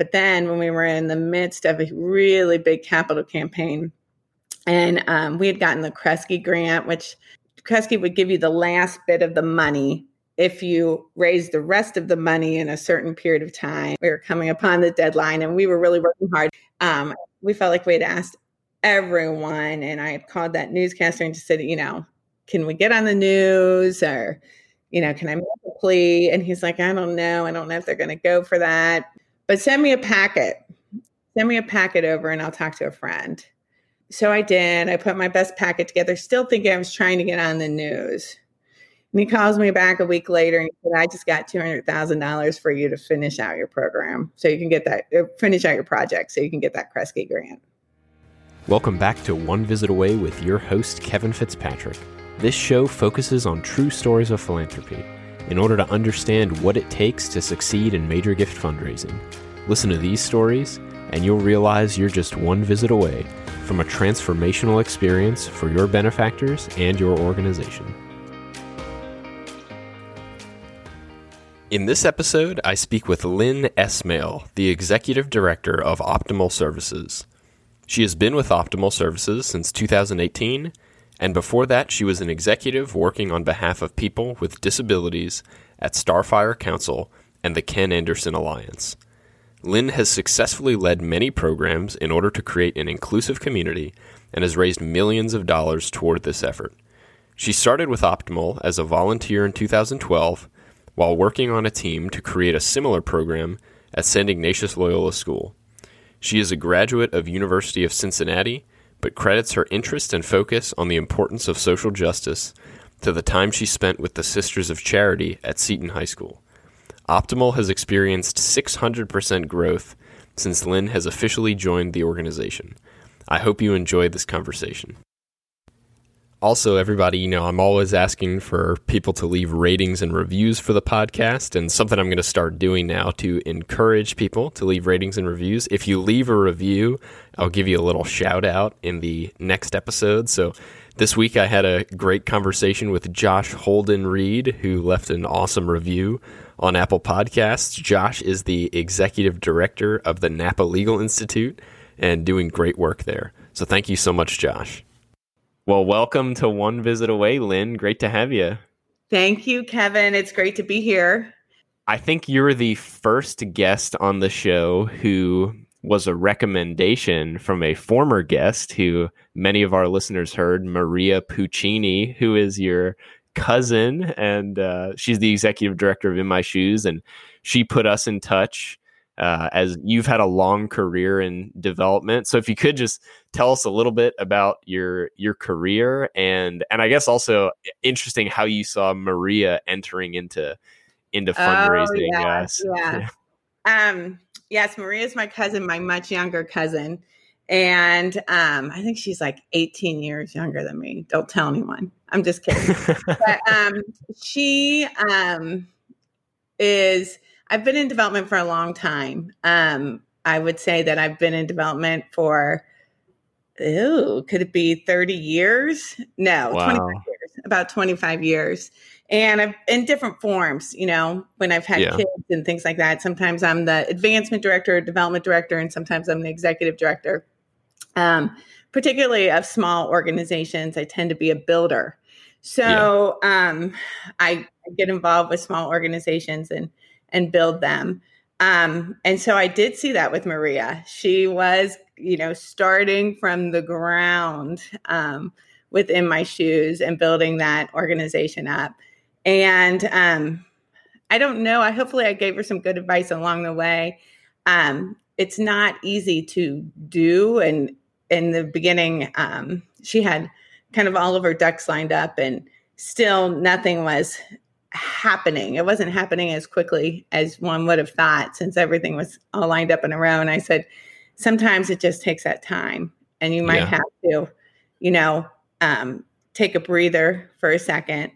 But then when we were in the midst of a really big capital campaign, and um, we had gotten the Kresge grant, which Kresge would give you the last bit of the money if you raise the rest of the money in a certain period of time. We were coming upon the deadline and we were really working hard. Um, we felt like we had asked everyone, and I had called that newscaster and just said, you know, can we get on the news or, you know, can I make a plea? And he's like, I don't know. I don't know if they're going to go for that, but send me a packet. Send me a packet over and I'll talk to a friend. So I did. I put my best packet together, still thinking I was trying to get on the news. And he calls me back a week later and he said, I just got $200,000 for you to finish out your program. So you can get that, uh, finish out your project so you can get that Kresge grant. Welcome back to One Visit Away with your host, Kevin Fitzpatrick. This show focuses on true stories of philanthropy in order to understand what it takes to succeed in major gift fundraising. Listen to these stories, and you'll realize you're just one visit away from a transformational experience for your benefactors and your organization. In this episode, I speak with Lynn Esmail, the Executive Director of Optimal Services. She has been with Optimal Services since 2018, and before that, she was an executive working on behalf of people with disabilities at Starfire Council and the Ken Anderson Alliance. Lynn has successfully led many programs in order to create an inclusive community and has raised millions of dollars toward this effort. She started with Optimal as a volunteer in 2012 while working on a team to create a similar program at St. Ignatius Loyola School. She is a graduate of University of Cincinnati, but credits her interest and focus on the importance of social justice to the time she spent with the Sisters of Charity at Seton High School. Optimal has experienced 600% growth since Lynn has officially joined the organization. I hope you enjoy this conversation also, everybody, you know, I'm always asking for people to leave ratings and reviews for the podcast, and something I'm going to start doing now to encourage people to leave ratings and reviews. If you leave a review, I'll give you a little shout out in the next episode. So, this week I had a great conversation with Josh Holdenried, who left an awesome review on Apple Podcasts. Josh is the executive director of the Napa Legal Institute and doing great work there. So, thank you so much, Josh. Well, welcome to One Visit Away, Lynn. Great to have you. Thank you, Kevin. It's great to be here. I think you're the first guest on the show who was a recommendation from a former guest who many of our listeners heard, Maria Puccini, who is your cousin, and uh, she's the executive director of In My Shoes, and she put us in touch uh, as you've had a long career in development. So if you could just tell us a little bit about your your career and and I guess also interesting how you saw Maria entering into into oh, fundraising. Oh, yeah, yeah. yeah. Um, yes, Maria is my cousin, my much younger cousin. And um, I think she's like 18 years younger than me. Don't tell anyone. I'm just kidding. but um, she um, is I've been in development for a long time. Um, I would say that I've been in development for, ew, could it be 30 years? No, wow. 25 years, about 25 years. And I've in different forms, you know, when I've had yeah. kids and things like that. Sometimes I'm the advancement director, development director, and sometimes I'm the executive director. Um, particularly of small organizations, I tend to be a builder. So yeah. um, I get involved with small organizations and and build them. Um, and so I did see that with Maria. She was, you know, starting from the ground um, within my shoes and building that organization up. And um, I don't know. I hopefully I gave her some good advice along the way. Um, it's not easy to do, and in the beginning, um, she had kind of all of her ducks lined up, and still nothing was happening. It wasn't happening as quickly as one would have thought since everything was all lined up in a row. And I said, sometimes it just takes that time and you might yeah. have to, you know, um, take a breather for a second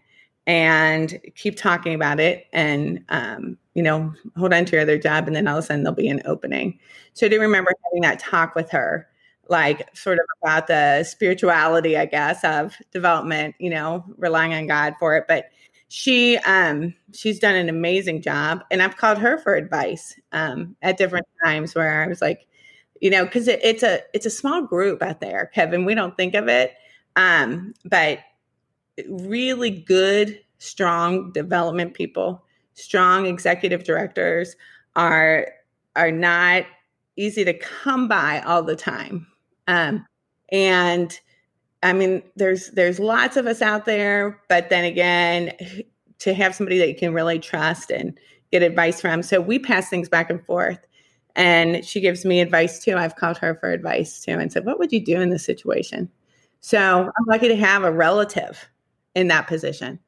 and keep talking about it and, um, you know, hold on to your other job. And then all of a sudden there'll be an opening. So I do remember having that talk with her like sort of about the spirituality, I guess, of development, you know, relying on God for it. But she um she's done an amazing job and i've called her for advice um at different times where i was like you know because it, it's a it's a small group out there kevin we don't think of it um but really good strong development people strong executive directors are are not easy to come by all the time um and I mean, there's there's lots of us out there, but then again, to have somebody that you can really trust and get advice from. So we pass things back and forth. And she gives me advice too. I've called her for advice too and said, What would you do in this situation? So I'm lucky to have a relative in that position.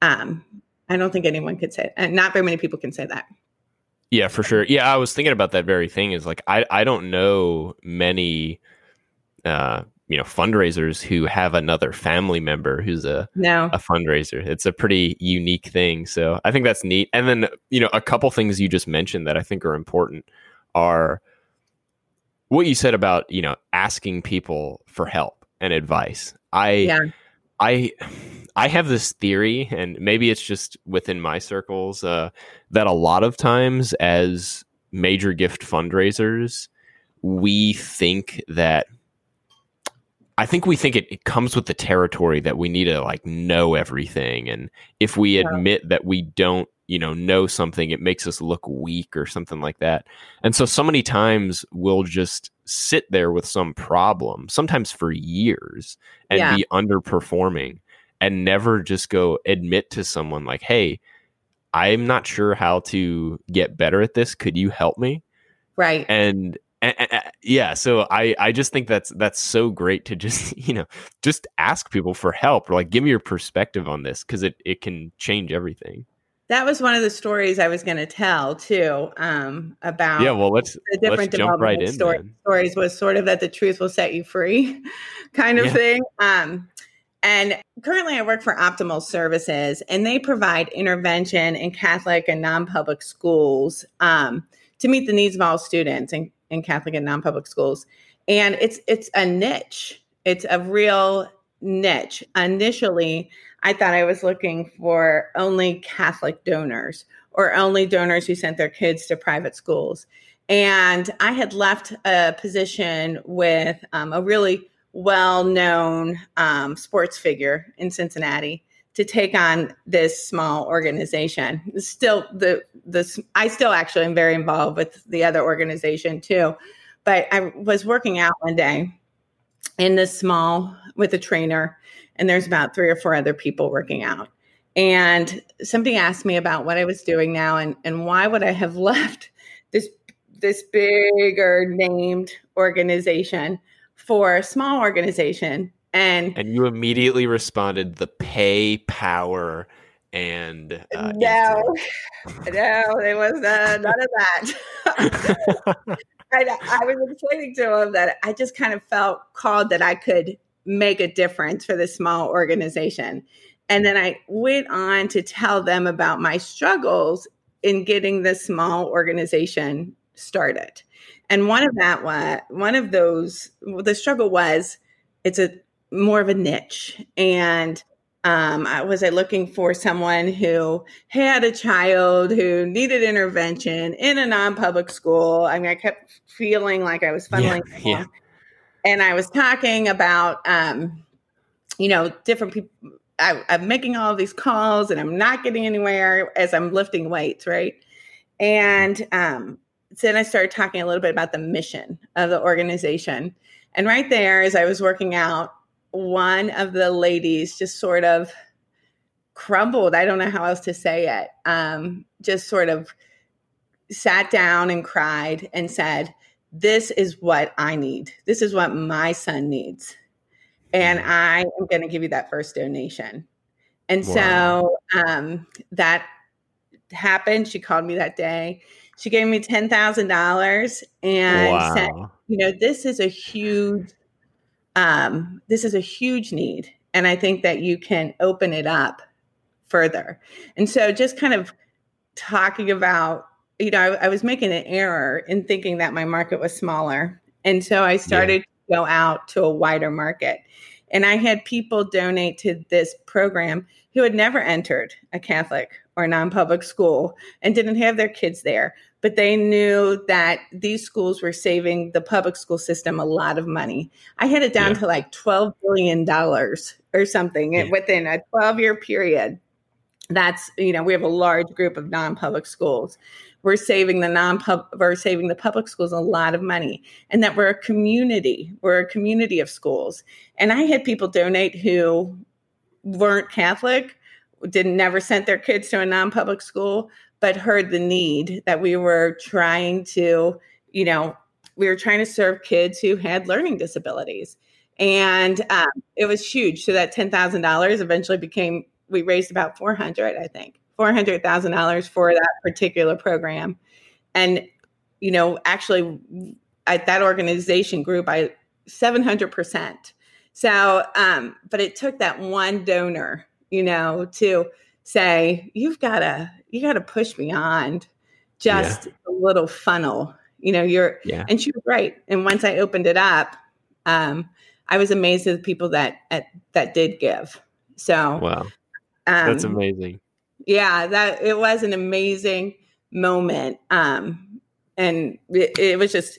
Um, I don't think anyone could say, and not very many people can say that. Yeah, for sure. Yeah, I was thinking about that very thing. Is like I I don't know many uh, you know fundraisers who have another family member who's a no. a fundraiser. It's a pretty unique thing. So I think that's neat. And then you know a couple things you just mentioned that I think are important are what you said about you know asking people for help and advice. I yeah. I I have this theory, and maybe it's just within my circles, uh, that a lot of times as major gift fundraisers, we think that I think we think it, it, comes with the territory that we need to like know everything. And if we yeah. admit that we don't, you know, know something, it makes us look weak or something like that. And so, so many times we'll just sit there with some problem, sometimes for years, and yeah. be underperforming and never just go admit to someone, like, hey, I'm not sure how to get better at this. Could you help me? Right. And yeah so i i just think that's that's so great to just you know just ask people for help or like give me your perspective on this because it it can change everything that was one of the stories i was going to tell too um about yeah well let's the different let's jump right in story, stories was sort of that the truth will set you free kind of yeah. thing um and currently, I work for Optimal Services, and they provide intervention in Catholic and non public schools um, to meet the needs of all students. And in Catholic and non-public schools. And it's it's a niche. It's a real niche. Initially, I thought I was looking for only Catholic donors or only donors who sent their kids to private schools. And I had left a position with um, a really well known um, sports figure in Cincinnati to take on this small organization. Still, the this I still actually am very involved with the other organization too, but I was working out one day in this small with a trainer, and there's about three or four other people working out. And somebody asked me about what I was doing now and, and why would I have left this this bigger named organization for a small organization and and you immediately responded the pay power and uh, no. no there was uh, none of that. I, I was explaining to him that i just kind of felt called that i could make a difference for this small organization. And then i went on to tell them about my struggles in getting this small organization started. And one of that was one of those the struggle was it's a more of a niche and um, I, was I looking for someone who had a child who needed intervention in a non-public school? I mean, I kept feeling like I was funneling, yeah, yeah. and I was talking about, um, you know, different people. I, I'm making all these calls, and I'm not getting anywhere as I'm lifting weights, right? And um, then I started talking a little bit about the mission of the organization, and right there, as I was working out, one of the ladies just sort of crumbled. I don't know how else to say it. Um, just sort of sat down and cried and said, This is what I need. This is what my son needs. And mm. I am going to give you that first donation. And wow. so um, that happened. She called me that day. She gave me $10,000 and wow. said, You know, this is a huge um, this is a huge need. And I think that you can open it up further. And so just kind of talking about, you know, I, I was making an error in thinking that my market was smaller. And so I started yeah. to go out to a wider market. And I had people donate to this program who had never entered a Catholic or non public school and didn't have their kids there. But they knew that these schools were saving the public school system a lot of money. I had it down yeah. to like $12 billion or something yeah. within a 12 year period. That's, you know, we have a large group of non public schools we're saving the non-pub we're saving the public schools a lot of money and that we're a community we're a community of schools and i had people donate who weren't catholic didn't never sent their kids to a non-public school but heard the need that we were trying to you know we were trying to serve kids who had learning disabilities and um, it was huge so that $10000 eventually became we raised about 400 i think $400,000 for that particular program. And, you know, actually at that organization grew by 700%. So, um, but it took that one donor, you know, to say, you've got to, you got to push beyond just yeah. a little funnel. You know, you're, yeah. and she was right. And once I opened it up, um, I was amazed at the people that, at, that did give. So, wow. Um, That's amazing yeah, that it was an amazing moment. Um, and it, it was just,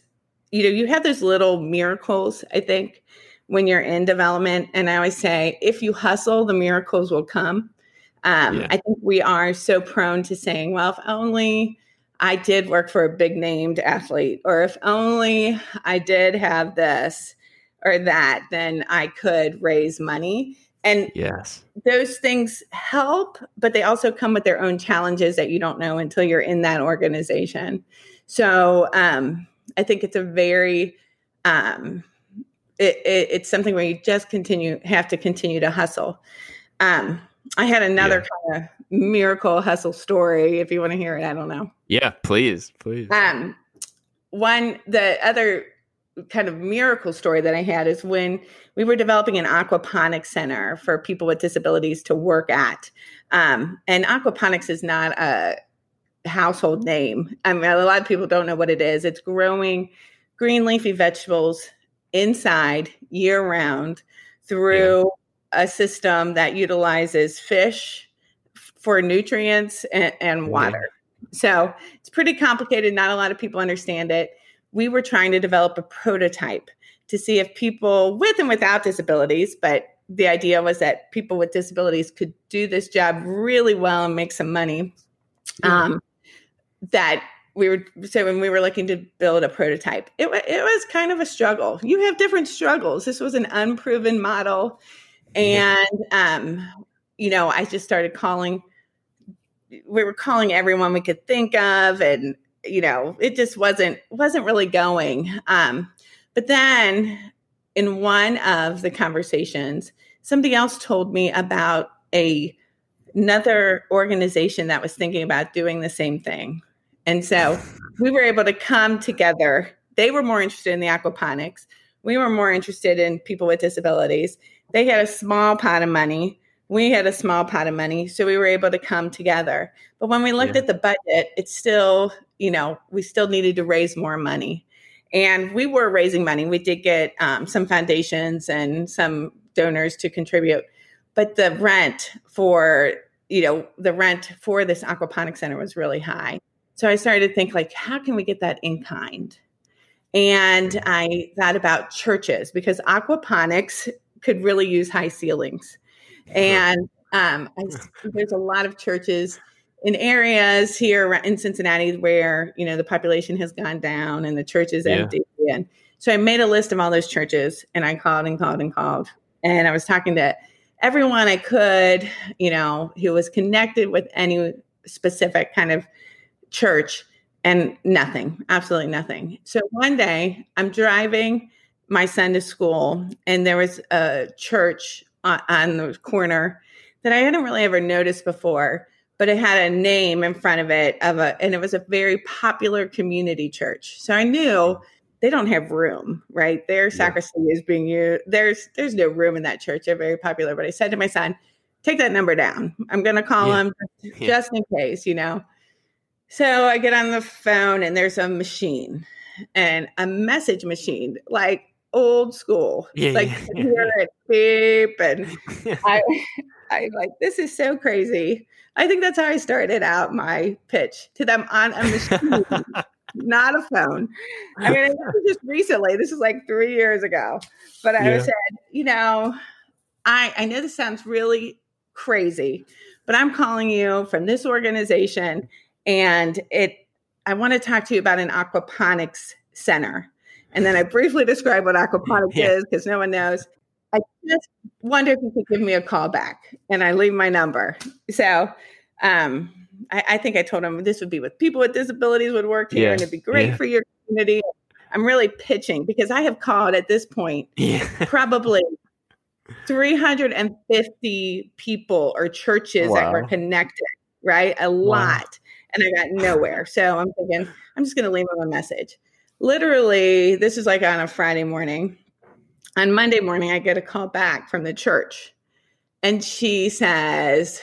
you know, you have those little miracles, I think, when you're in development. And I always say, if you hustle, the miracles will come. Um, yeah. I think we are so prone to saying, well, if only I did work for a big named athlete, or if only I did have this or that, then I could raise money. And yes, those things help, but they also come with their own challenges that you don't know until you're in that organization. So um, I think it's a very, um, it, it, it's something where you just continue, have to continue to hustle. Um, I had another yeah. kind of miracle hustle story. If you want to hear it, I don't know. Yeah, please, please. Um, one, the other kind of miracle story that I had is when we were developing an aquaponics center for people with disabilities to work at. Um, and aquaponics is not a household name. I mean, a lot of people don't know what it is. It's growing green leafy vegetables inside year round through. A system that utilizes fish for nutrients and, and water. So it's pretty complicated. Not a lot of people understand it we were trying to develop a prototype to see if people with and without disabilities, but the idea was that people with disabilities could do this job really well and make some money. Mm-hmm. Um, that we were so when we were looking to build a prototype, it, it was kind of a struggle. You have different struggles. This was an unproven model, and um, you know, I just started calling. We were calling everyone we could think of, and you know, it just wasn't wasn't really going. Um, but then in one of the conversations, somebody else told me about a another organization that was thinking about doing the same thing. And so we were able to come together. They were more interested in the aquaponics. We were more interested in people with disabilities. They had a small pot of money we had a small pot of money, so we were able to come together. But when we looked yeah. at the budget, it's still, you know, we still needed to raise more money. And we were raising money. We did get um, some foundations and some donors to contribute. But the rent for, you know, the rent for this aquaponic center was really high. So I started to think, like, how can we get that in kind? And I thought about churches because aquaponics could really use high ceilings. And um, I, there's a lot of churches in areas here in Cincinnati where you know the population has gone down and the church is yeah. empty. And so I made a list of all those churches and I called and called and called. And I was talking to everyone I could, you know, who was connected with any specific kind of church and nothing, absolutely nothing. So one day I'm driving my son to school and there was a church on, on the corner that I hadn't really ever noticed before, but it had a name in front of it of a, and it was a very popular community church. So I knew they don't have room, right? Their sacristy is being used. There's there's no room in that church. They're very popular. But I said to my son, take that number down. I'm going to call yeah. just, yeah. just in case, you know. So I get on the phone and there's a machine and a message machine, like old school. Yeah, like yeah, it beep and I I like this is so crazy. I think that's how I started out my pitch to them on a machine, not a phone. I mean, just recently. This is like three years ago. But I Yeah. said, you know, I I know this sounds really crazy, but I'm calling you from this organization, and it. I want to talk to you about an aquaponics center. And then I briefly describe what aquaponics Yeah. is because no one knows. I just wonder if you could give me a call back and I leave my number. So um, I, I think I told him this would be with people with disabilities would work here Yeah. and it'd be great Yeah. for your community. I'm really pitching because I have called at this point yeah. probably 350 people or churches that were connected, right? A lot. And I got nowhere. So I'm thinking, I'm just going to leave them a message. Literally, this is like on a Friday morning. On Monday morning, I get a call back from the church. And she says,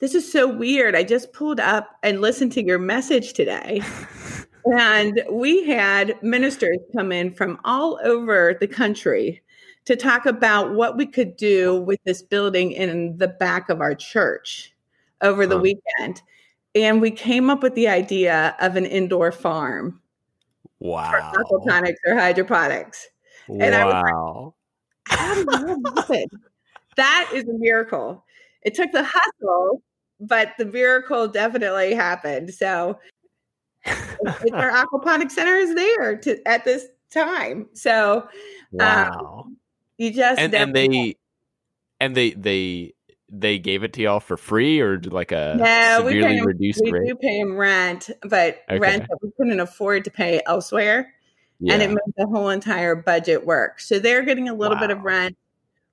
This is so weird. I just pulled up and listened to your message today. And we had ministers come in from all over the country to talk about what we could do with this building in the back of our church over the Huh. weekend. And we came up with the idea of an indoor farm for Wow. aquaponics or hydroponics. And I was like, How did that happen? That is a miracle. It took the hustle, but the miracle definitely happened. So our aquaponic center is there to, at this time. So um, Wow. you just and and they and they they they gave it to y'all for free or like a No, we pay severely 'em- reduced we rate? do pay them rent, but Okay. rent that we couldn't afford to pay elsewhere. Yeah. and it made the whole entire budget work. So they're getting a little bit of rent.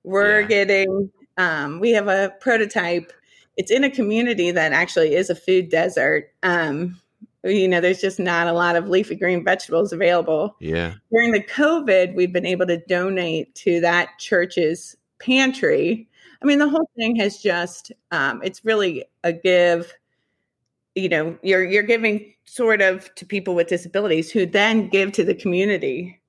We're Yeah. getting, um, we have a prototype. It's in a community that actually is a food desert. Um, you know, there's just not a lot of leafy green vegetables available. yeah. During the COVID, we've been able to donate to that church's pantry. I mean, the whole thing has just, um, it's really a give you know you're you're giving sort of to people with disabilities who then give to the community.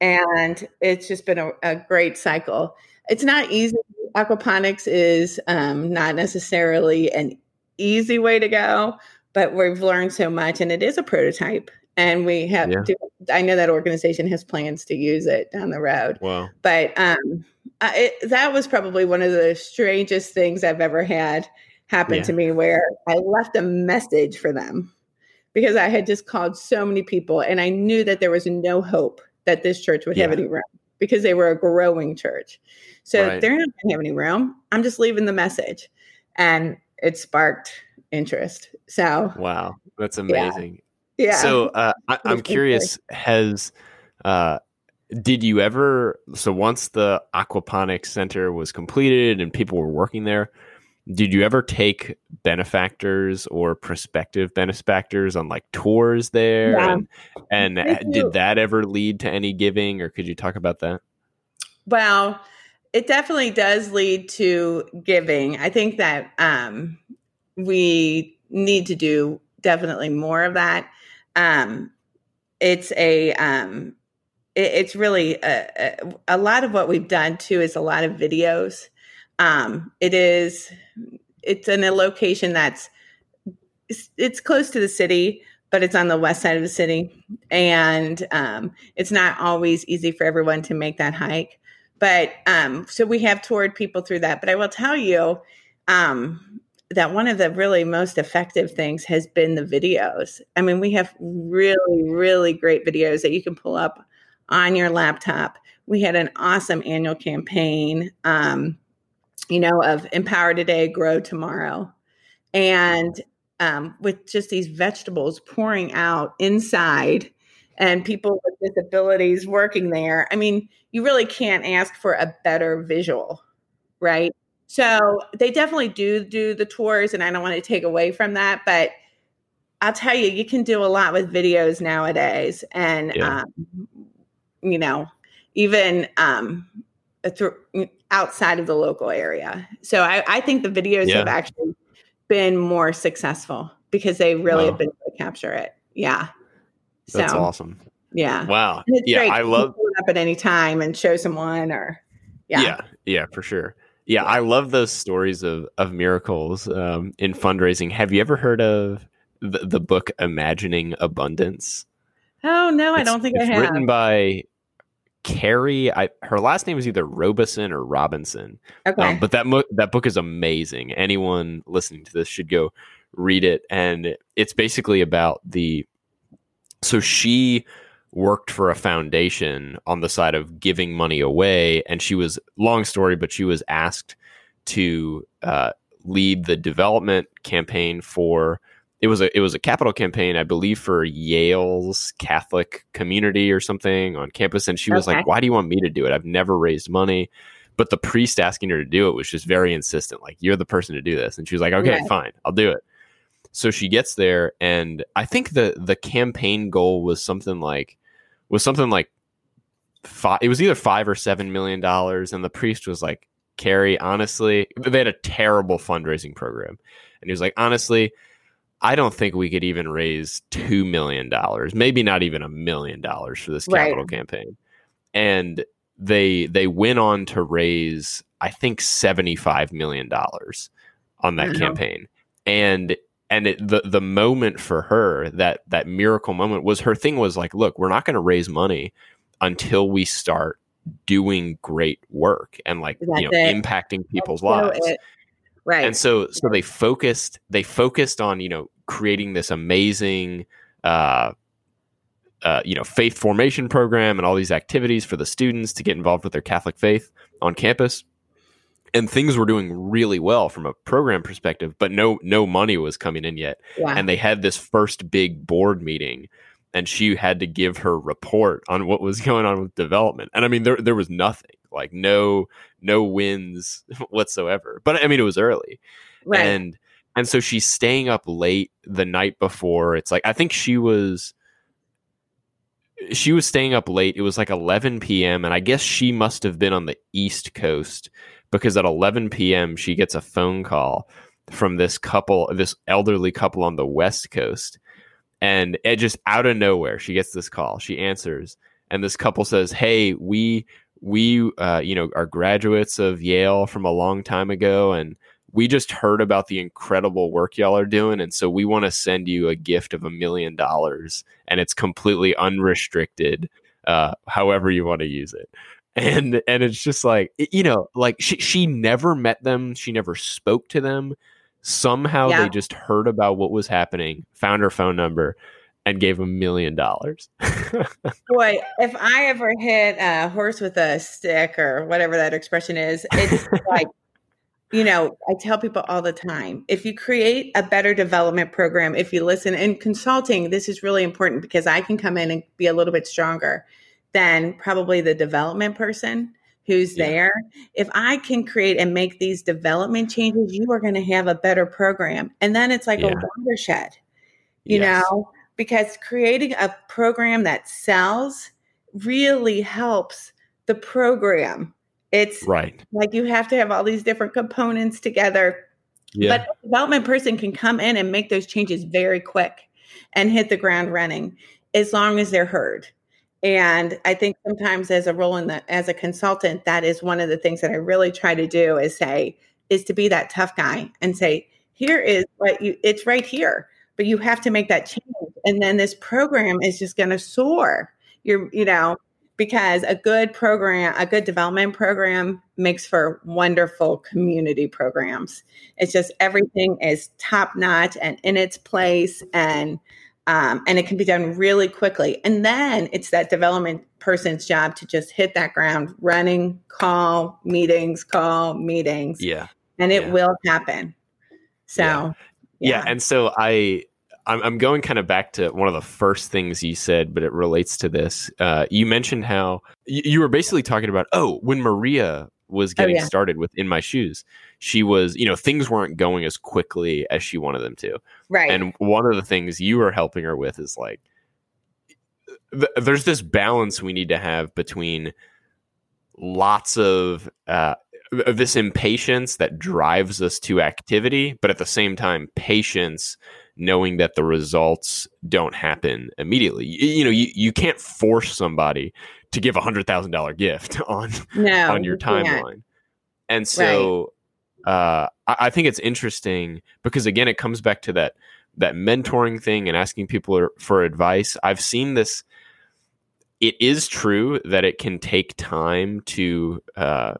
And it's just been a, a great cycle. It's not easy. Aquaponics is um, not necessarily an easy way to go but we've learned so much and it is a prototype and we have Yeah. do, i know that organization has plans to use it down the road Wow. but um, I, it, that was probably one of the strangest things I've ever had happen Yeah. to me where I left a message for them because I had just called so many people and I knew that there was no hope that this church would have any room because they were a growing church. So Right. they're not going to have any room. I'm just leaving the message. And it sparked interest. So, Wow. That's amazing. Yeah. So uh, I, I'm curious. Has uh, did you ever? So once the aquaponics center was completed and people were working there, did you ever take benefactors or prospective benefactors on like tours there? Yeah. And, and did that ever lead to any giving, or could you talk about that? Well, it definitely does lead to giving. I think that um, we need to do definitely more of that. Um, it's a um, it, it's really a, a, a lot of what we've done too is a lot of videos. Um, it is it's in a location that's it's, it's close to the city, but it's on the west side of the city, and um, it's not always easy for everyone to make that hike. But um, so we have toured people through that. But I will tell you um, that one of the really most effective things has been the videos. I mean, we have really, really great videos that you can pull up on your laptop. We had an awesome annual campaign, um, you know, of Empower Today, Grow Tomorrow. And um, with just these vegetables pouring out inside and people with disabilities working there. I mean, you really can't ask for a better visual, right? So they definitely do do the tours, and I don't want to take away from that, but I'll tell you, you can do a lot with videos nowadays, and Yeah. um, you know, even um, through, outside of the local area. So I, I think the videos Yeah. have actually been more successful because they really Wow. have been able to capture it. Yeah. That's so awesome. yeah. Wow. Yeah, great. I love. it up at any time and show someone or yeah. Yeah, yeah, for sure. Yeah, I love those stories of of miracles um, in fundraising. Have you ever heard of the, the book Imagining Abundance? Oh no, I don't think I have. written by Kerry. I, her last name is either Robeson or Robinson. okay. Um, but that mo- that book is amazing. Anyone listening to this should go read it, and it's basically about the. So she worked for a foundation on the side of giving money away, and she was long story, but she was asked to uh, lead the development campaign for. It was a it was a capital campaign, I believe, for Yale's Catholic community or something on campus, and she was like, "Why do you want me to do it? I've never raised money." but the priest asking her to do it was just very insistent like you're the person to do this and she was like okay Right. fine i'll do it so she gets there and i think the the campaign goal was something like was something like five it was either five or seven million dollars and the priest was like kerry honestly they had a terrible fundraising program and he was like honestly i don't think we could even raise two million dollars maybe not even a million dollars for this Right. capital campaign and they they went on to raise I think seventy five million dollars on that Wow. campaign, and and it, the the moment for her that that miracle moment was her thing was like, look, we're not going to raise money until we start doing great work and like you know it. impacting people's So lives right. and so so they focused they focused on you know creating this amazing uh uh, you know, faith formation program and all these activities for the students to get involved with their Catholic faith on campus. And things were doing really well from a program perspective, but no no money was coming in yet. yeah. And they had this first big board meeting and she had to give her report on what was going on with development. And I mean there there was nothing, like no no wins whatsoever. But I mean it was early right. and and so she's staying up late the night before it's like i think she was she was staying up late it was like 11 p.m and i guess she must have been on the east coast because at 11 p.m she gets a phone call from this couple this elderly couple on the west coast. And it just out of nowhere she gets this call. She answers. And this couple says hey we we uh, you know are graduates of yale from a long time ago and we just heard about the incredible work y'all are doing and so we want to send you a gift of a million dollars and it's completely unrestricted uh, however you want to use it and and it's just like you know like she she never met them she never spoke to them. Somehow Yeah. they just heard about what was happening found her phone number and gave a million dollars. Boy, if I ever hit a horse with a stick or whatever that expression is, it's like, you know, I tell people all the time if you create a better development program, if you listen in consulting, this is really important because I can come in and be a little bit stronger than probably the development person who's Yeah. there. If I can create and make these development changes, you are going to have a better program. And then it's like Yeah. a watershed you Yes. know, because creating a program that sells really helps the program. It's right like you have to have all these different components together, yeah but a development person can come in and make those changes very quick and hit the ground running as long as they're heard. And I think sometimes as a role in the as a consultant, that is one of the things that I really try to do is say, is to be that tough guy and say, here is what you it's right here, but you have to make that change. And then this program is just gonna soar. You're, you know, because a good program, a good development program makes for wonderful community programs. It's just everything is top notch and in its place and um, and it can be done really quickly. And then it's that development person's job to just hit that ground running, call meetings, call meetings, yeah and it yeah. will happen. So, yeah. and so i I'm, I'm going kind of back to one of the first things you said but it relates to this uh, you mentioned how you, you were basically talking about oh when maria was getting yeah. started with in my shoes she was you know things weren't going as quickly as she wanted them to right. and one of the things you are helping her with is like th- there's this balance we need to have between lots of uh, this impatience that drives us to activity, but at the same time, patience knowing that the results don't happen immediately. You, you know, you, you can't force somebody to give a hundred thousand dollar gift on no, on your you timeline. And so uh, I, I think it's interesting because again, it comes back to that that mentoring thing and asking people for advice. I've seen this. It is true that it can take time to uh,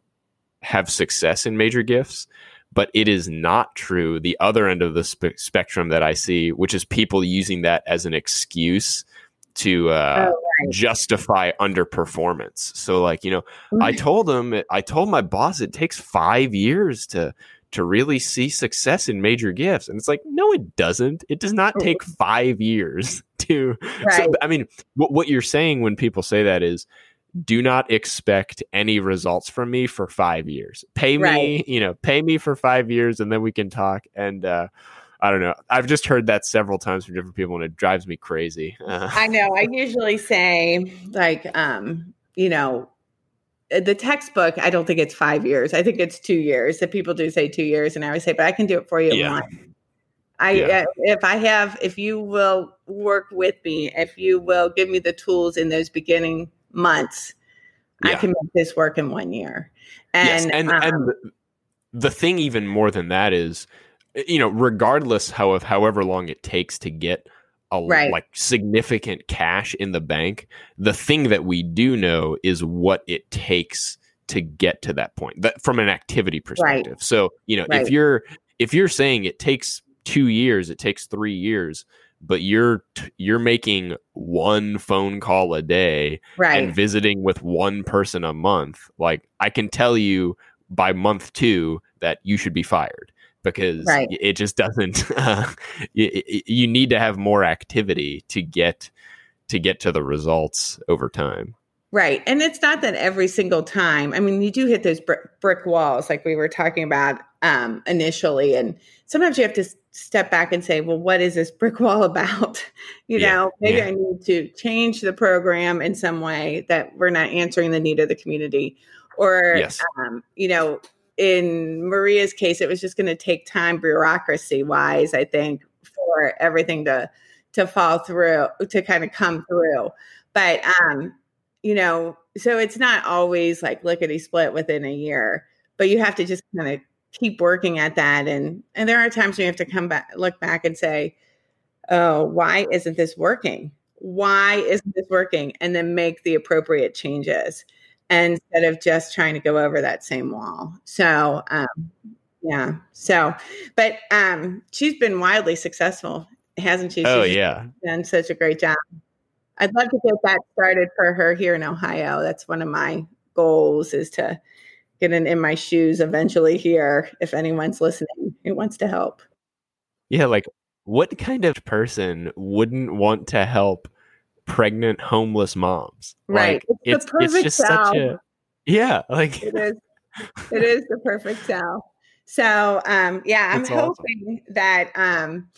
have success in major gifts, but it is not true the other end of the spe- spectrum that I see, which is people using that as an excuse to uh, oh, right. justify underperformance. So, like you know, mm-hmm. I told him, I told my boss, it takes five years to to really see success in major gifts, and it's like, no, it doesn't. It does not take five years to. Right. So, I mean, what, what you're saying when people say that is do not expect any results from me for five years. Pay me, right. you know, pay me for five years and then we can talk. And uh, I don't know. I've just heard that several times from different people and it drives me crazy. Uh, I know. I usually say, like, um, you know, uh, the textbook, I don't think it's five years. I think it's two years. That people do say two years, and I always say, but I can do it for you yeah. I yeah. Uh, if I have, if you will work with me, if you will give me the tools in those beginning months, yeah. I can make this work in one year. And yes, and, um, and the thing even more than that is, Eh, you know, regardless how of however long it takes to get a right. like significant cash in the bank, the thing that we do know is what it takes to get to that point. That from an activity perspective. Right. So, you know, right. if you're if you're saying it takes 2 years, it takes 3 years, but you're you're making one phone call a day and visiting with one person a month like i can tell you by month two that you should be fired because right. it just doesn't uh, you, you need to have more activity to get to get to the results over time Right. And it's not that every single time. I mean, you do hit those brick, brick walls like we were talking about um, initially. And sometimes you have to step back and say, well, what is this brick wall about? you yeah, know, maybe yeah. I need to change the program in some way that we're not answering the need of the community. Or, yes. um, you know, in Maria's case, it was just going to take time, bureaucracy wise, I think, for everything to to fall through, to kind of come through. But um, you know, so it's not always like lickety split within a year, but you have to just kind of keep working at that. And and there are times when you have to come back, look back and say, oh, why isn't this working? Why isn't this working? And then make the appropriate changes instead of just trying to go over that same wall. So um yeah. So but um she's been wildly successful, hasn't she? Oh she's yeah. Done such a great job. I'd love to get that started for her here in Ohio. That's one of my goals is to get an in my shoes eventually here if anyone's listening who wants to help. Yeah, like what kind of person wouldn't want to help pregnant homeless moms? Right. Like, it's, it's, it's just such a yeah, like it is it is the perfect sell. So um yeah, I'm hoping awesome. that um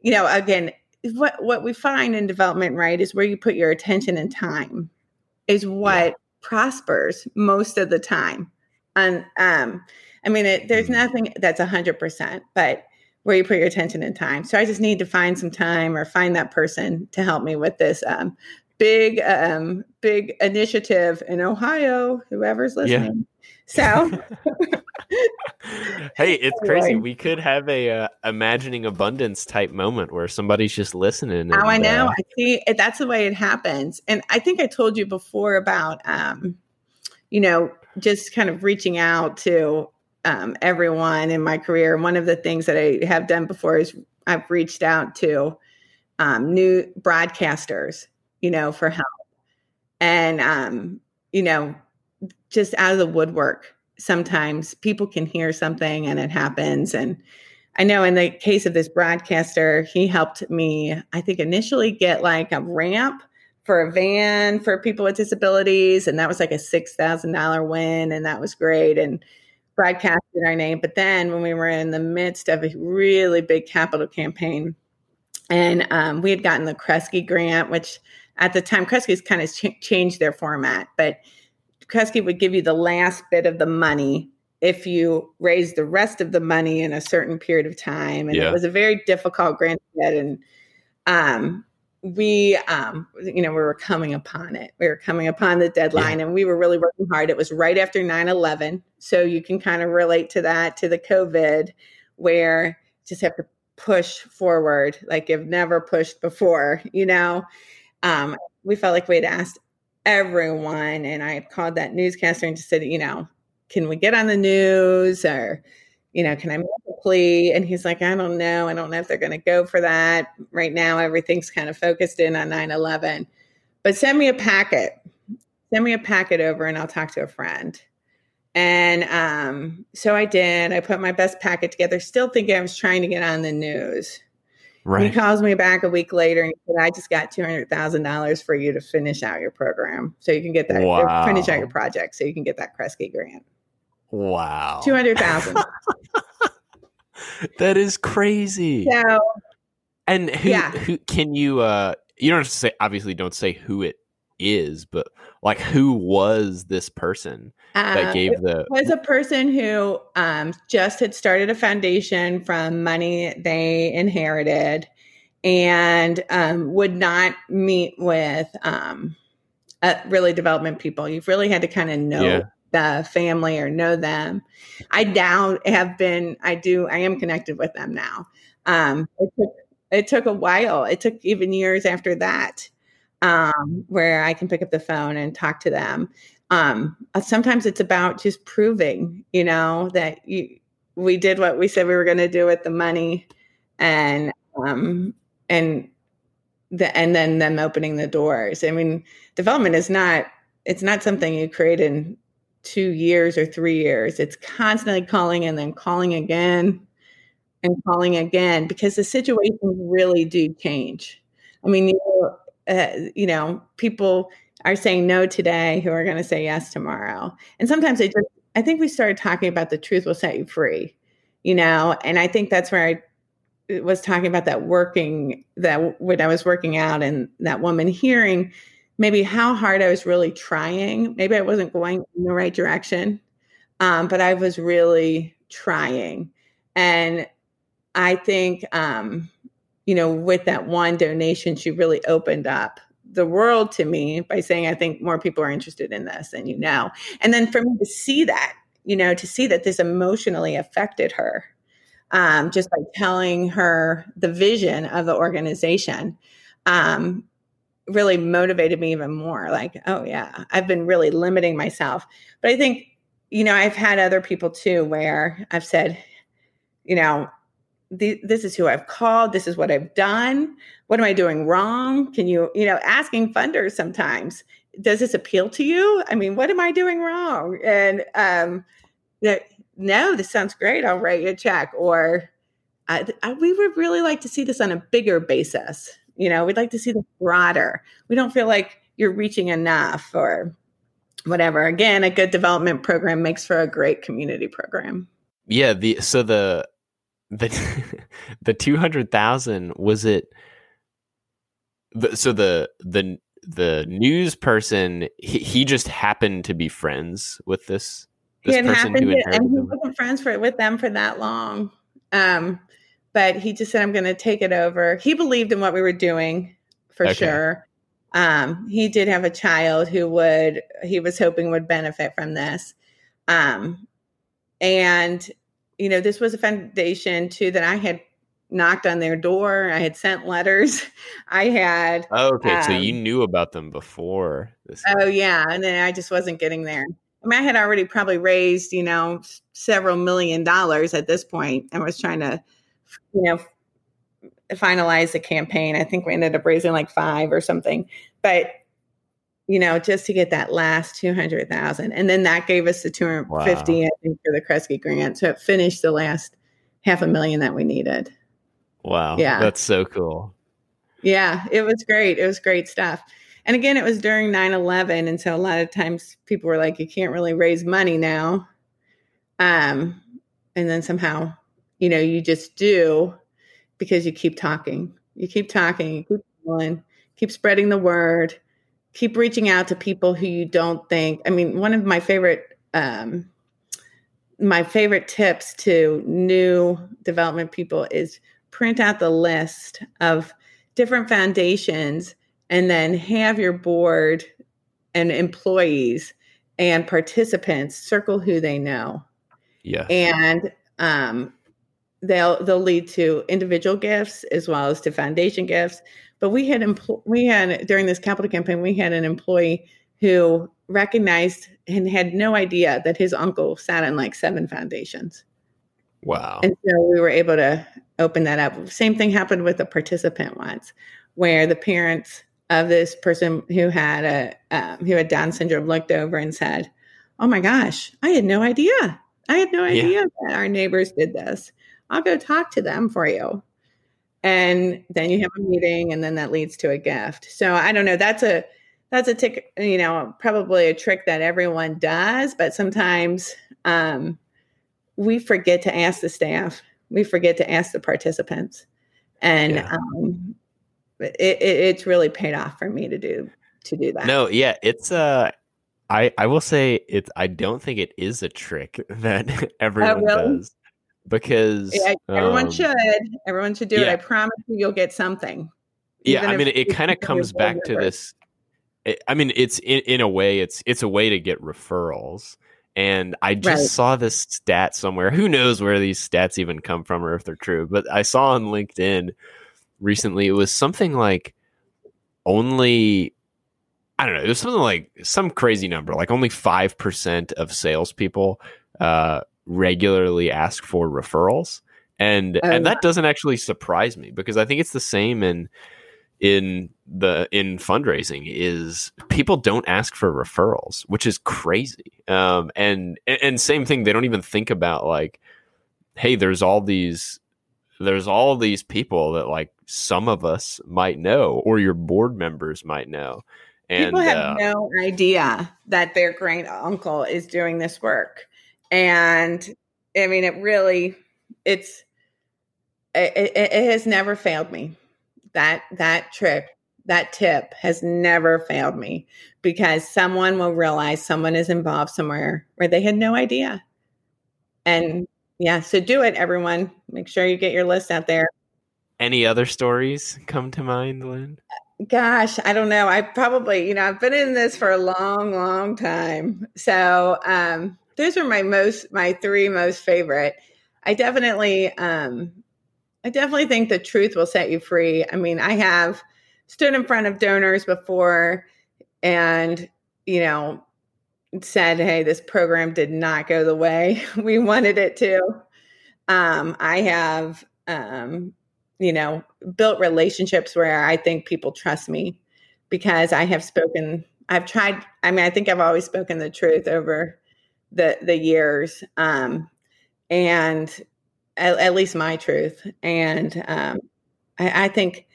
you know again what what we find in development right is where you put your attention and time is what yeah. prospers most of the time and um i mean it, there's mm-hmm. nothing that's a 100% but where you put your attention and time so i just need to find some time or find that person to help me with this um, big um big initiative in ohio whoever's listening yeah. so hey, it's crazy. We could have a uh, imagining abundance type moment where somebody's just listening. And, oh, I know. Uh, I see. That's the way it happens. And I think I told you before about, um, you know, just kind of reaching out to um, everyone in my career. One of the things that I have done before is I've reached out to um, new broadcasters, you know, for help, and um, you know, just out of the woodwork sometimes people can hear something and it happens. And I know in the case of this broadcaster, he helped me, I think, initially get like a ramp for a van for people with disabilities. And that was like a $6,000 win. And that was great. And broadcasted our name. But then when we were in the midst of a really big capital campaign, and um, we had gotten the Kresge grant, which at the time, Kresge's kind of ch- changed their format, but Kresge would give you the last bit of the money if you raise the rest of the money in a certain period of time. And Yeah. it was a very difficult grant to get. And um, we, um, you know, we were coming upon it. We were coming upon the deadline and we were really working hard. It was right after 9 11. So you can kind of relate to that, to the COVID, where just have to push forward like you've never pushed before, you know? Um, we felt like we had asked everyone, and I called that newscaster and just said, you know, can we get on the news or, you know, can I make a plea? And he's like, I don't know. I don't know if they're going to go for that. Right now, everything's kind of focused in on 9 11. But send me a packet. Send me a packet over and I'll talk to a friend. And um, so I did. I put my best packet together, still thinking I was trying to get on the news. Right. He calls me back a week later and he said, I just got $200,000 for you to finish out your program. So you can get that, or finish out your project so you can get that Kresge grant. Wow. 200,000. That is crazy. so And who Yeah. who can you uh you don't have to say obviously don't say who it is, but like who was this person that uh, gave the was a person who um, just had started a foundation from money they inherited and um, would not meet with um, uh, really development people. You've really had to kind of know Yeah. The family or know them. I now have been, I do, I am connected with them now. Um, it, took, it took a while. It took even years after that um, where I can pick up the phone and talk to them um uh, sometimes it's about just proving you know that you we did what we said we were going to do with the money and um and the and then them opening the doors i mean development is not it's not something you create in two years or three years it's constantly calling and then calling again and calling again because the situations really do change i mean you know, uh, you know people are saying no today who are going to say yes tomorrow. And sometimes they just, I think we started talking about the truth will set you free, you know, and I think that's where I was talking about that working, that when I was working out and that woman hearing maybe how hard I was really trying. Maybe I wasn't going in the right direction, um, but I was really trying. And I think, um, you know, with that one donation, she really opened up the world to me by saying, I think more people are interested in this than you know. And then for me to see that, you know, to see that this emotionally affected her um, just by telling her the vision of the organization um, really motivated me even more. Like, oh, yeah, I've been really limiting myself. But I think, you know, I've had other people too where I've said, you know, this is who I've called. This is what I've done. What am I doing wrong? Can you, you know, asking funders sometimes, does this appeal to you? I mean, what am I doing wrong? And um, that no, this sounds great. I'll write you a check. Or I, I, we would really like to see this on a bigger basis. You know, we'd like to see this broader. We don't feel like you're reaching enough or whatever. Again, a good development program makes for a great community program. Yeah, the so the the the 200,000 was it the, so the the the news person he, he just happened to be friends with this this he had person happened who to, and he wasn't friends for, with them for that long. Um, but he just said, I'm going to take it over. He believed in what we were doing for Okay. sure. Um, he did have a child who would, he was hoping would benefit from this. Um, and, you know, this was a foundation too that I had knocked on their door. I had sent letters. I had, Oh, okay, so you um, knew about them before this. Oh yeah, and then I just wasn't getting there. I mean, I had already probably raised, you know, several million dollars at this point, and was trying to, you know, finalize the campaign. I think we ended up raising like five or something, but you know, just to get that last two hundred thousand, and then that gave us the two hundred fifty, I think, for the Kresge grant. So it finished the last half a million that we needed. wow, yeah. that's so cool. Yeah, it was great. It was great stuff. And again, it was during 9 11. And so a lot of times people were like, you can't really raise money now. Um, and then somehow, you know, you just do because you keep talking. You keep talking, you keep going, keep spreading the word, keep reaching out to people who you don't think. I mean, one of my favorite um, my favorite tips to new development people is print out the list of different foundations and then have your board and employees and participants circle who they know. Yeah. And um, they'll they'll lead to individual gifts as well as to foundation gifts. But we had empl- we had during this capital campaign we had an employee who recognized and had no idea that his uncle sat on like seven foundations. Wow. And so we were able to open that up. Same thing happened with a participant once, where the parents of this person who had a um, who had Down syndrome looked over and said, "Oh my gosh, I had no idea. I had no idea yeah. that our neighbors did this. I'll go talk to them for you." And then you have a meeting, and then that leads to a gift. So I don't know. That's a that's a tick. You know, probably a trick that everyone does, but sometimes um, we forget to ask the staff. We forget to ask the participants, and yeah. um, it, it, it's really paid off for me to do to do that. No, yeah, it's uh I I will say it's I don't think it is a trick that everyone oh, really? does because yeah, everyone um, should everyone should do yeah. it. I promise you, you'll get something. Yeah, I mean, it, it kind of comes back to this. It, I mean, it's in, in a way, it's it's a way to get referrals. And I just right. saw this stat somewhere. Who knows where these stats even come from or if they're true? But I saw on LinkedIn recently. It was something like only I don't know. It was something like some crazy number, like only five percent of salespeople uh, regularly ask for referrals, and oh, and that doesn't actually surprise me because I think it's the same in in the in fundraising is people don't ask for referrals, which is crazy. Um, and and same thing, they don't even think about like, hey, there's all these there's all these people that like some of us might know or your board members might know. And people have uh, no idea that their great uncle is doing this work. And I mean, it really, it's, it, it, it has never failed me. That, that trick, that tip has never failed me because someone will realize someone is involved somewhere where they had no idea. And yeah, so do it, everyone. Make sure you get your list out there. Any other stories come to mind, Lynn? Gosh, I don't know. I probably, you know, I've been in this for a long, long time. So um, those are my most, my three most favorite. I definitely, um, I definitely think the truth will set you free. I mean, I have stood in front of donors before and, you know, said, hey, this program did not go the way we wanted it to. Um, I have, um, you know, built relationships where I think people trust me because I have spoken. I've tried. I mean, I think I've always spoken the truth over the the years, um, and at, at, least my truth. And um, I, I think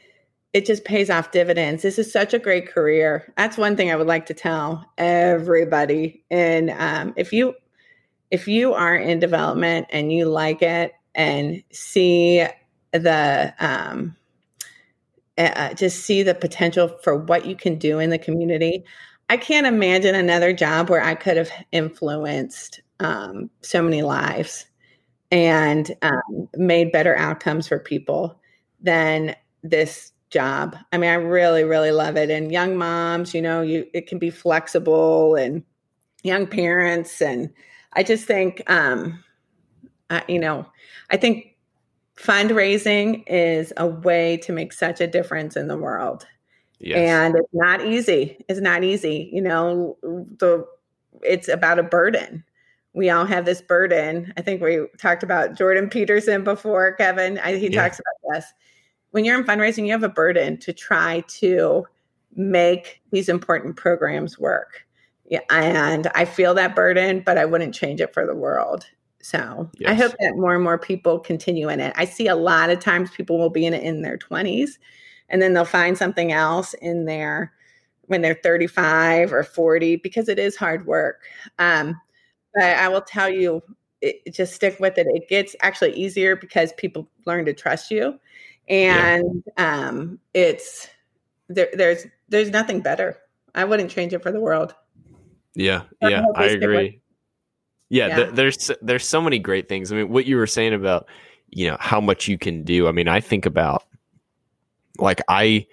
it just pays off dividends. This is such a great career. That's one thing I would like to tell everybody. And um, if you if you are in development and you like it and see the um, uh, just see the potential for what you can do in the community, I can't imagine another job where I could have influenced um, so many lives and um, made better outcomes for people than this job. I mean, I really, really love it. And young moms, you know, you it can be flexible and young parents. And I just think, um, I, you know, I think fundraising is a way to make such a difference in the world. Yes. And it's not easy. It's not easy. You know, the it's about a burden. We all have this burden. I think we talked about Jordan Peterson before, Kevin. I, he yeah. talks about this when you're in fundraising, you have a burden to try to make these important programs work. Yeah, and I feel that burden, but I wouldn't change it for the world. So yes. I hope that more and more people continue in it. I see a lot of times people will be in it in their 20s and then they'll find something else in there when they're 35 or 40 because it is hard work. Um, but I will tell you, it, just stick with it. It gets actually easier because people learn to trust you and yeah. um, it's there, there's there's nothing better. I wouldn't change it for the world. Yeah, yeah, I, I agree. yeah, Yeah. th- there's there's so many great things. I mean, what you were saying about you know how much you can do. I mean, I think about like I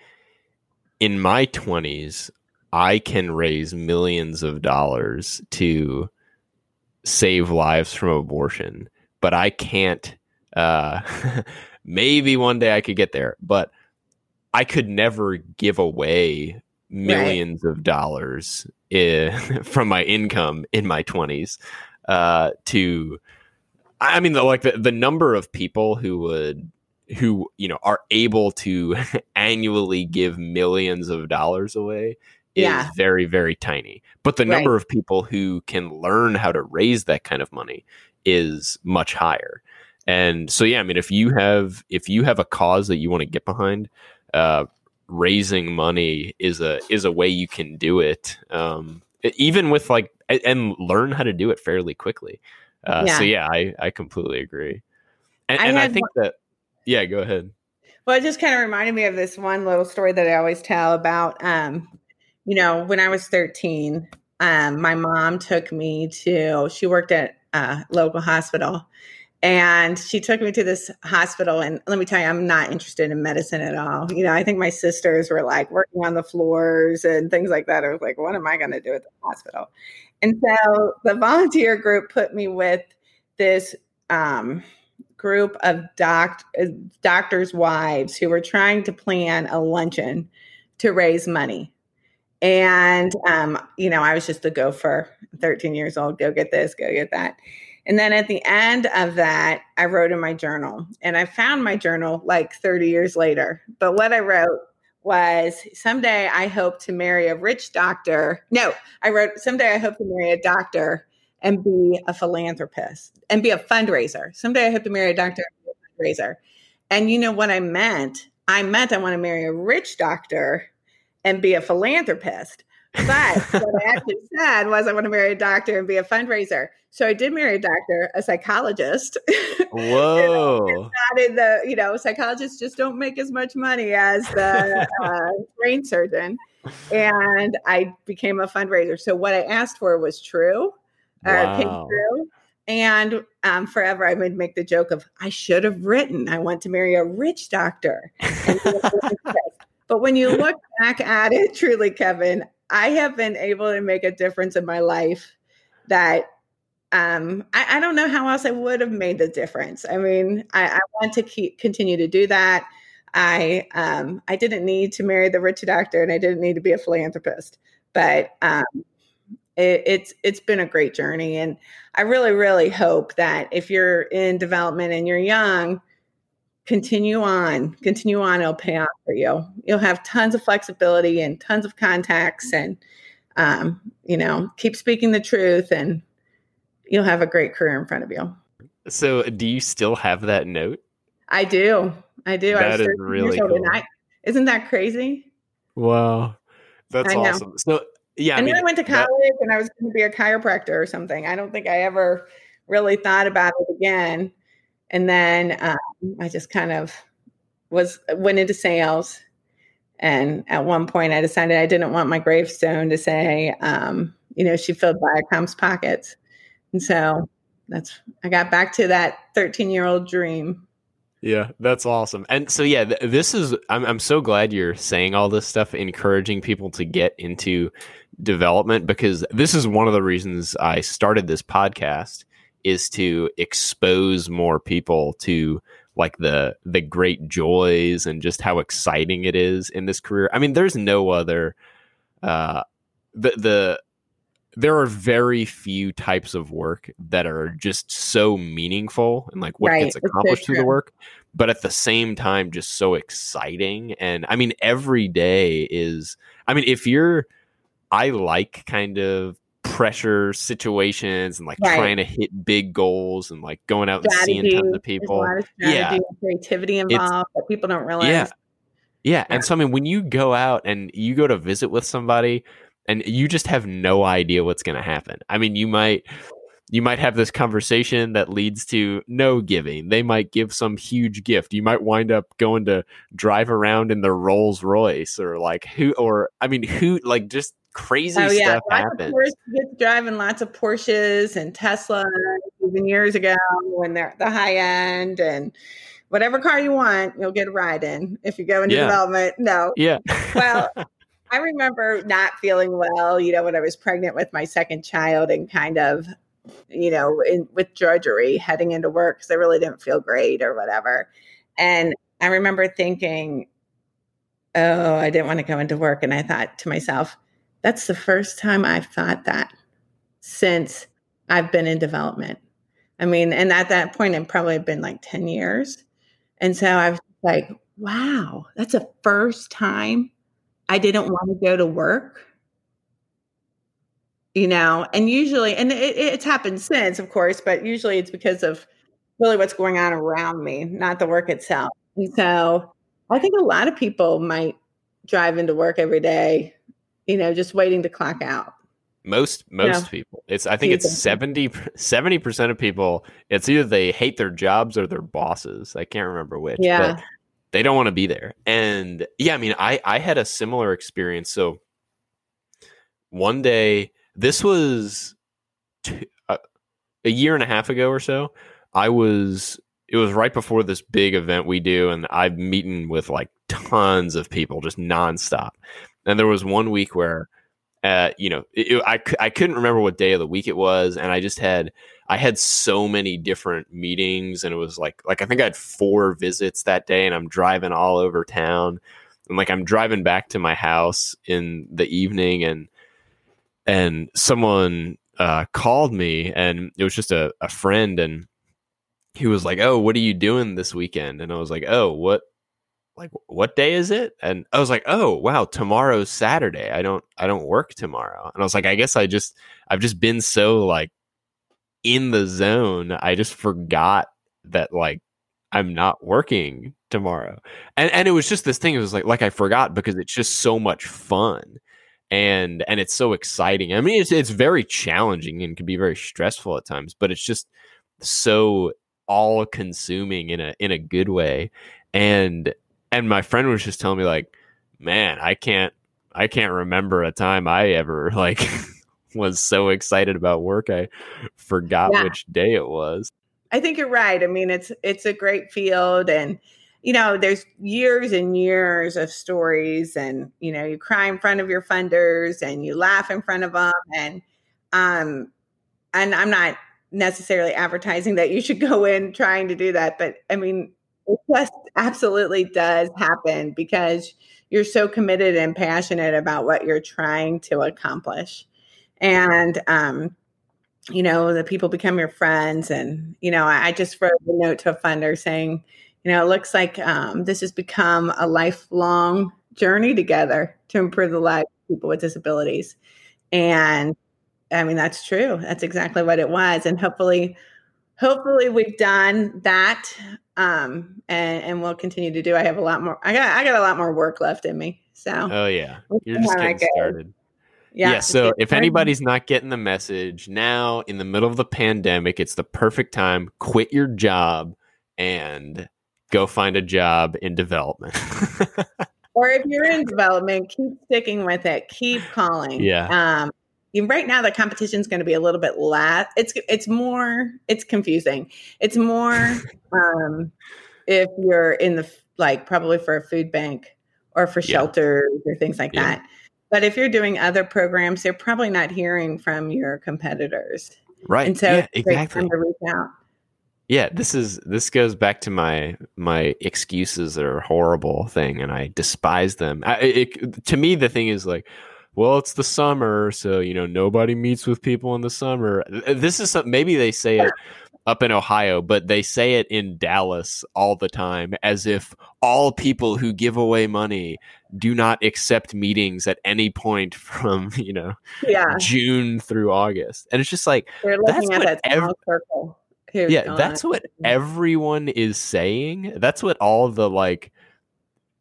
in my twenties, I can raise millions of dollars to save lives from abortion, but I can't. Uh, maybe one day I could get there, but I could never give away millions of dollars i from my income in my twenties uh, to. I mean, the, like the, the number of people who would who you know are able to annually give millions of dollars away is Yeah. very very tiny. But the Right. number of people who can learn how to raise that kind of money is much higher. And so yeah i mean if you have if you have a cause that you want to get behind uh raising money is a is a way you can do it um even with like and learn how to do it fairly quickly. Uh so yeah. i i completely agree. And, I and i think that yeah go ahead Well, it just kind of reminded me of this one little story that I always tell about, um, you know, when I was 13, um, my mom took me to, she worked at a local hospital and she took me to this hospital. And let me tell you, I'm not interested in medicine at all. You know, I think my sisters were like working on the floors and things like that. I was like, what am I going to do at the hospital? And so the volunteer group put me with this, um, group of doc- doctors' wives who were trying to plan a luncheon to raise money. And, um, you know, I was just a gopher, 13 years old, go get this, go get that. And then at the end of that, I wrote in my journal and I found my journal like 30 years later. But what I wrote was someday I hope to marry a rich doctor. No, I wrote someday I hope to marry a doctor and be a philanthropist and be a fundraiser. Someday I hope to marry a doctor and be a fundraiser. And you know what I meant? I meant I want to marry a rich doctor and be a philanthropist. But what I actually said was I want to marry a doctor and be a fundraiser. So I did marry a doctor, a psychologist. whoa Added the, you know, psychologists just don't make as much money as the uh, brain surgeon. And I became a fundraiser. So what I asked for was true uh, came through. And um, forever, I would make the joke of, I should have written, I want to marry a rich doctor. and be a philanthropist." but when you look back at it, truly, Kevin, I have been able to make a difference in my life that um, I, I don't know how else I would have made the difference. I mean, I, I want to keep continue to do that. I um, I didn't need to marry the rich doctor, and I didn't need to be a philanthropist, but um, it, it's it's been a great journey, and I really really hope that if you're in development and you're young, continue on, continue on. It'll pay off for you. You'll have tons of flexibility and tons of contacts, and um, you know, keep speaking the truth, and you'll have a great career in front of you. so do you still have that note I do, I do. I That is really old, cool. I- isn't that crazy? wow that's I know. awesome so yeah and I mean, then I went to that- college and I was going to be a chiropractor or something. I don't think I ever really thought about it again. And then um, I just kind of was went into sales. And at one point, I decided I didn't want my gravestone to say, um, you know, she filled Viacom's pockets. And so that's I got back to that 13 year old dream. Yeah, that's awesome. And so yeah, th- this is I'm I'm so glad you're saying all this stuff encouraging people to get into development because this is one of the reasons I started this podcast is to expose more people to like the the great joys and just how exciting it is in this career. I mean, there's no other uh the the there are very few types of work that are just so meaningful and like what Right, gets so accomplished through the work but at the same time just so exciting and i mean every day is i mean if you're i like kind of pressure situations and like Right. trying to hit big goals and like going out and seeing Strategy. tons of people lot of Yeah. and creativity involved that people don't realize. yeah. Yeah. And so, I mean, when you go out and you go to visit with somebody and you just have no idea what's going to happen. I mean, you might, you might have this conversation that leads to no giving. They might give some huge gift. You might wind up going to drive around in the Rolls Royce or like who or I mean who like just crazy oh, yeah. stuff lots happens. Of driving lots of Porsches and Tesla even years ago when they're at the high end and whatever car you want, you'll get a ride in if you go into yeah. development. No. Yeah. well, I remember not feeling well, you know, when I was pregnant with my second child and kind of you know, in, with drudgery heading into work because I really didn't feel great or whatever. And I remember thinking, oh, I didn't want to go into work. And I thought to myself, that's the first time I've thought that since I've been in development. I mean, and at that point, it probably had been like 10 years. And so I was like, wow, that's the first time I didn't want to go to work you know and usually and it, it's happened since of course but usually it's because of really what's going on around me not the work itself. And so i think a lot of people might drive into work every day you know just waiting to clock out. Most most know, people. It's i think it's 70 70% of people it's either they hate their jobs or their bosses. I can't remember which yeah. they don't want to be there. And yeah i mean i i had a similar experience. So one day this was uh, a year and a half ago or so. I was it was right before this big event we do, and I've meeting with like tons of people just nonstop. And there was one week where, uh, you know, it, it, I I couldn't remember what day of the week it was, and I just had I had so many different meetings, and it was like like I think I had four visits that day, and I'm driving all over town, and like I'm driving back to my house in the evening, and and someone uh, called me, and it was just a, a friend, and he was like, "Oh, what are you doing this weekend?" And I was like, "Oh, what like what day is it? And i was like oh wow tomorrow's saturday. I don't i don't work tomorrow. And i was like i guess i just i've just been so like in the zone. I just forgot that like i'm not working tomorrow. And and it was just this thing it was like like i forgot because it's just so much fun and and it's so exciting. I mean, it's it's very challenging and can be very stressful at times, but it's just so all consuming in a in a good way. And and my friend was just telling me like, man, I can't I can't remember a time I ever like was so excited about work I forgot yeah. which day it was. I think you're right. I mean, it's it's a great field and you know, there's years and years of stories, and you know, you cry in front of your funders and you laugh in front of them, and um, and I'm not necessarily advertising that you should go in trying to do that, but I mean, it just absolutely does happen because you're so committed and passionate about what you're trying to accomplish, and um, you know, the people become your friends, and you know, I, I just wrote a note to a funder saying you know, it looks like um, this has become a lifelong journey together to improve the lives of people with disabilities. And I mean, that's true. That's exactly what it was. And hopefully, hopefully we've done that. Um, and, and we'll continue to do. I have a lot more, I got, I got a lot more work left in me. So, oh yeah, you're just getting started. Yeah. yeah so if anybody's not getting the message now in the middle of the pandemic, it's the perfect time. Quit your job and go find a job in development. or if you're in development, keep sticking with it. Keep calling. Yeah. Um, right now the competition is going to be a little bit less. It's it's more it's confusing. It's more um, if you're in the like probably for a food bank or for shelters yeah. or things like yeah. that. But if you're doing other programs, they're probably not hearing from your competitors. Right. And so yeah, exactly. to reach out. Yeah, this is this goes back to my my excuses are horrible thing, and I despise them. I, it, to me, the thing is like, well, it's the summer, so you know nobody meets with people in the summer. This is some, maybe they say it up in Ohio, but they say it in Dallas all the time, as if all people who give away money do not accept meetings at any point from you know yeah. June through August, and it's just like that's what that every, circle yeah, that's what everyone is saying. That's what all the like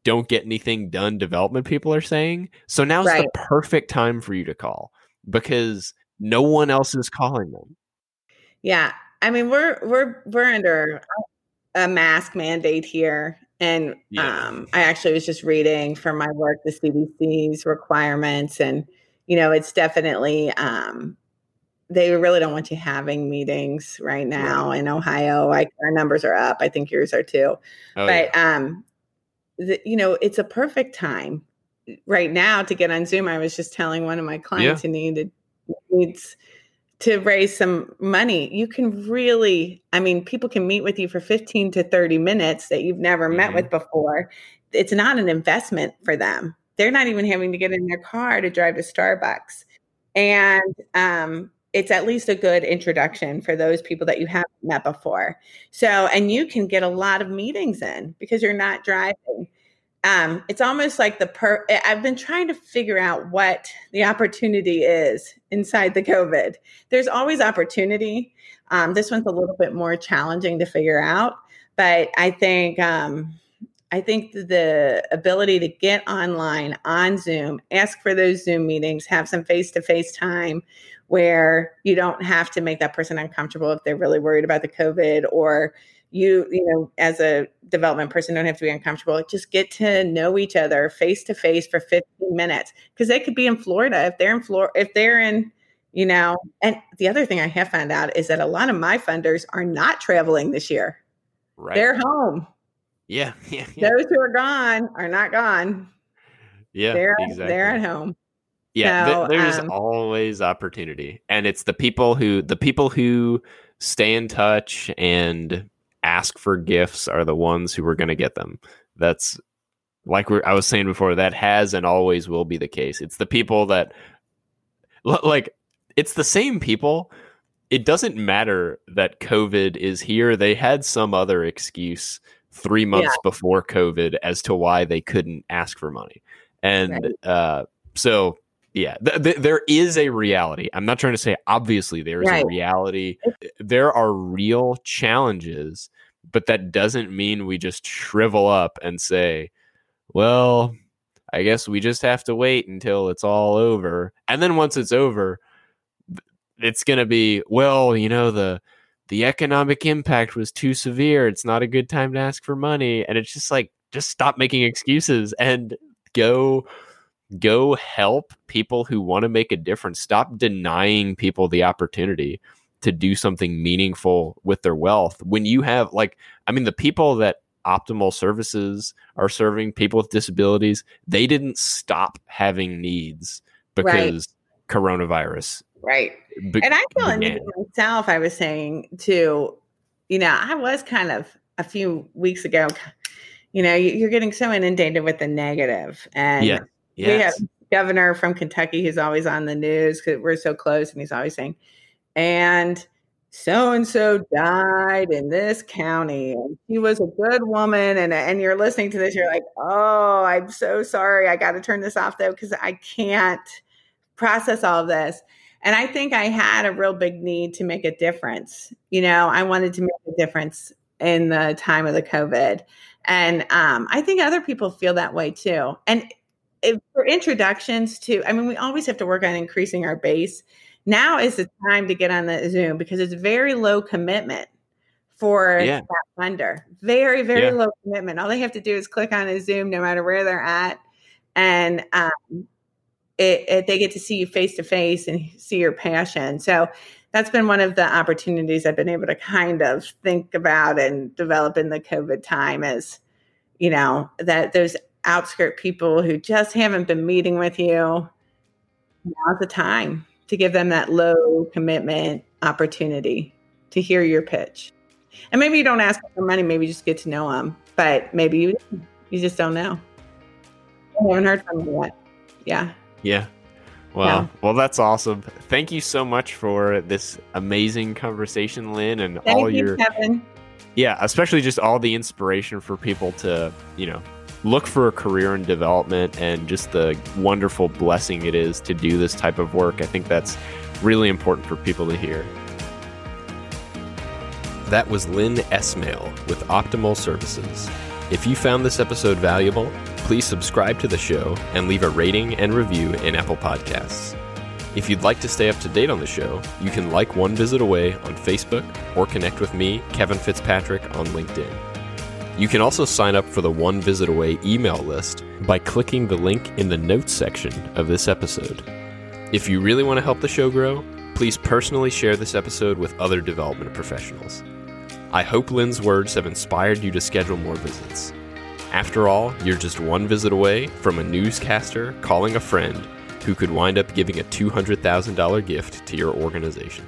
don't get anything done development people are saying. So now's right. the perfect time for you to call because no one else is calling them. Yeah. I mean, we're we're we're under a mask mandate here. And Yeah. um, I actually was just reading for my work the CDC's requirements, and you know, it's definitely um, they really don't want you having meetings right now in Ohio. Like our numbers are up. I think yours are too. Oh, yeah. but um, the, you know, it's a perfect time right now to get on Zoom. I was just telling one of my clients who needed needs to raise some money. You can really, I mean, people can meet with you for 15 to 30 minutes that you've never met Mhm. with before. It's not an investment for them. They're not even having to get in their car to drive to Starbucks. And um, it's at least a good introduction for those people that you haven't met before. So, and you can get a lot of meetings in because you're not driving. Um, it's almost like the per. I've been trying to figure out what the opportunity is inside the COVID. There's always opportunity. Um, this one's a little bit more challenging to figure out, but I think um, I think the ability to get online on Zoom, ask for those Zoom meetings, have some face to face time where you don't have to make that person uncomfortable if they're really worried about the COVID or you, you know, as a development person don't have to be uncomfortable. Just get to know each other face to face for 15 minutes because they could be in Florida if they're in Florida, if they're in, you know, and the other thing I have found out is that a lot of my funders are not traveling this year. right. They're home. yeah, yeah, yeah, Those who are gone are not gone. yeah. they're exactly. they're at home. Yeah, th- there's um, always opportunity, and it's the people who the people who stay in touch and ask for gifts are the ones who are going to get them. That's like we're, I was saying before. That has and always will be the case. It's the people that like it's the same people. It doesn't matter that COVID is here. They had some other excuse three months before COVID as to why they couldn't ask for money, and Right. uh, so yeah, th- th- there is a reality. I'm not trying to say obviously there is Right. a reality. There are real challenges, but that doesn't mean we just shrivel up and say, "Well, I guess we just have to wait until it's all over." And then once it's over, it's going to be, "Well, you know, the the economic impact was too severe. It's not a good time to ask for money." And it's just like just stop making excuses and go go help people who want to make a difference. Stop denying people the opportunity to do something meaningful with their wealth. When you have, like, I mean, the people that optimal services are serving people with disabilities, they didn't stop having needs because coronavirus. Right. be- And I feel began. myself, I was saying too, you know, I was kind of a few weeks ago, you know, you- you're getting so inundated with the. And Yeah. We have governor from Kentucky who's always on the news because we're so close, and he's always saying, and so and so died in this county, and she was a good woman. And and you're listening to this, you're like, oh, I'm so sorry. I got to turn this off though because I can't process all of this. And I think I had a real big need to make a difference. You know, I wanted to make a difference in the time of the COVID. And um, I think other people feel that way too. And if, for introductions to, I mean, we always have to work on increasing our base. Now is the time to get on the Zoom because it's very low commitment for Yeah. that funder. Very, very Yeah. low commitment. All they have to do is click on a Zoom, no matter where they're at, and um, it, it, they get to see you face to face and see your passion. So that's been one of the opportunities I've been able to kind of think about and develop in the COVID time is, you know, that those outskirt people who just haven't been meeting with you, now's the time to give them that low commitment opportunity to hear your pitch. And maybe you don't ask for money, maybe you just get to know them, but maybe you you just don't know. I haven't heard from them yet. Yeah. Yeah. Well, well, that's awesome. Thank you so much for this amazing conversation, Lynn, and Thank all you, your Kevin. yeah, especially just all the inspiration for people to you know look for a career in development and just the wonderful blessing it is to do this type of work. I think that's really important for people to hear. That was Lynn Esmail with Optimal Services. If you found this episode valuable, please subscribe to the show and leave a rating and review in Apple Podcasts. If you'd like to stay up to date on the show, you can like One Visit Away on Facebook or connect with me, Kevin Fitzpatrick, on LinkedIn. You can also sign up for the One Visit Away email list by clicking the link in the notes section of this episode. If you really want to help the show grow, please personally share this episode with other development professionals. I hope Lynn's words have inspired you to schedule more visits. After all, you're just one visit away from a newscaster calling a friend who could wind up giving a $200,000 gift to your organization.